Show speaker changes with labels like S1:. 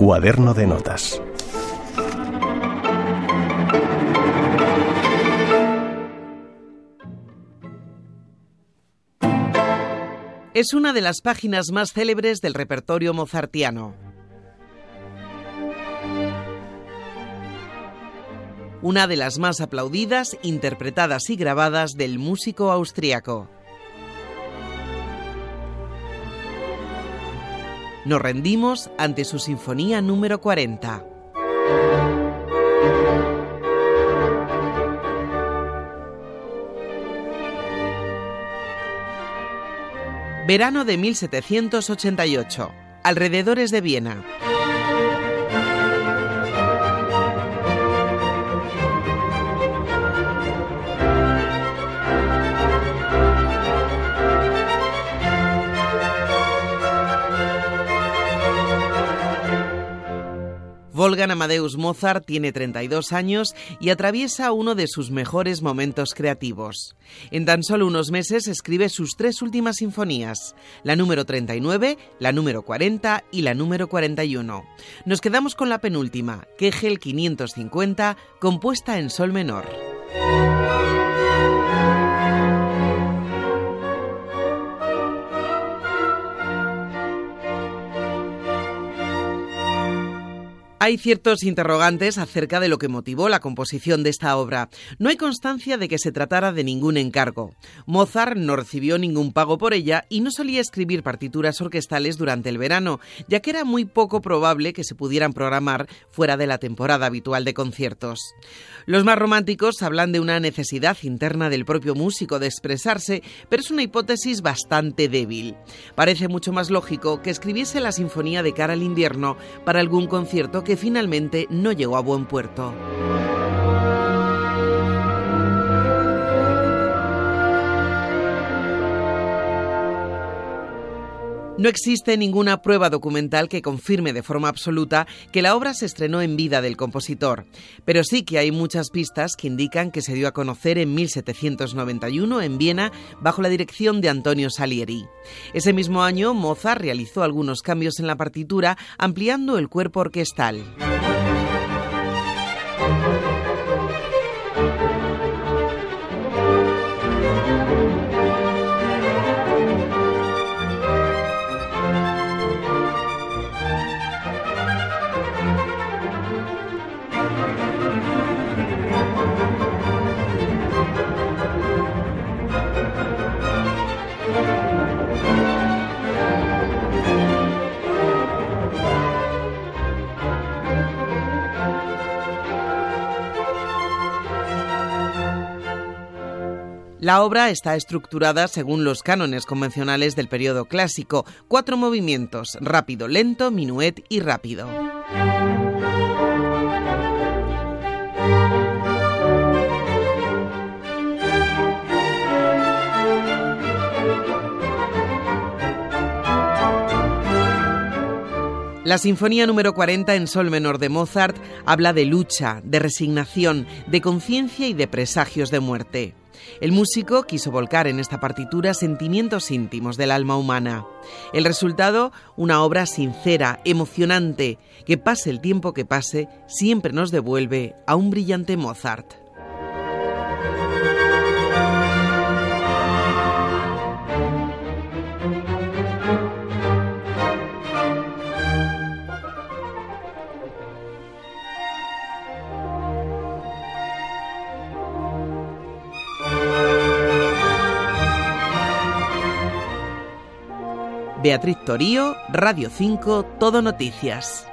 S1: Cuaderno de notas.
S2: Es una de las páginas más célebres del repertorio mozartiano. Una de las más aplaudidas, interpretadas y grabadas del músico austriaco. Nos rendimos ante su sinfonía número 40. Verano de 1788. Alrededores de Viena. Wolfgang Amadeus Mozart tiene 32 años y atraviesa uno de sus mejores momentos creativos. En tan solo unos meses escribe sus tres últimas sinfonías, la número 39, la número 40 y la número 41. Nos quedamos con la penúltima, Kegel 550, compuesta en sol menor. Hay ciertos interrogantes acerca de lo que motivó la composición de esta obra. No hay constancia de que se tratara de ningún encargo. Mozart no recibió ningún pago por ella y no solía escribir partituras orquestales durante el verano, ya que era muy poco probable que se pudieran programar fuera de la temporada habitual de conciertos. Los más románticos hablan de una necesidad interna del propio músico de expresarse, pero es una hipótesis bastante débil. Parece mucho más lógico que escribiese la sinfonía de cara al invierno para algún concierto que que finalmente no llegó a buen puerto. No existe ninguna prueba documental que confirme de forma absoluta que la obra se estrenó en vida del compositor, pero sí que hay muchas pistas que indican que se dio a conocer en 1791 en Viena bajo la dirección de Antonio Salieri. Ese mismo año, Mozart realizó algunos cambios en la partitura, ampliando el cuerpo orquestal. La obra está estructurada según los cánones convencionales del periodo clásico, cuatro movimientos, rápido, lento, minuet y rápido. La Sinfonía número 40 en Sol menor de Mozart habla de lucha, de resignación, de conciencia y de presagios de muerte. El músico quiso volcar en esta partitura sentimientos íntimos del alma humana. El resultado, una obra sincera, emocionante, que pase el tiempo que pase, siempre nos devuelve a un brillante Mozart. Beatriz Torío, Radio 5, Todo Noticias.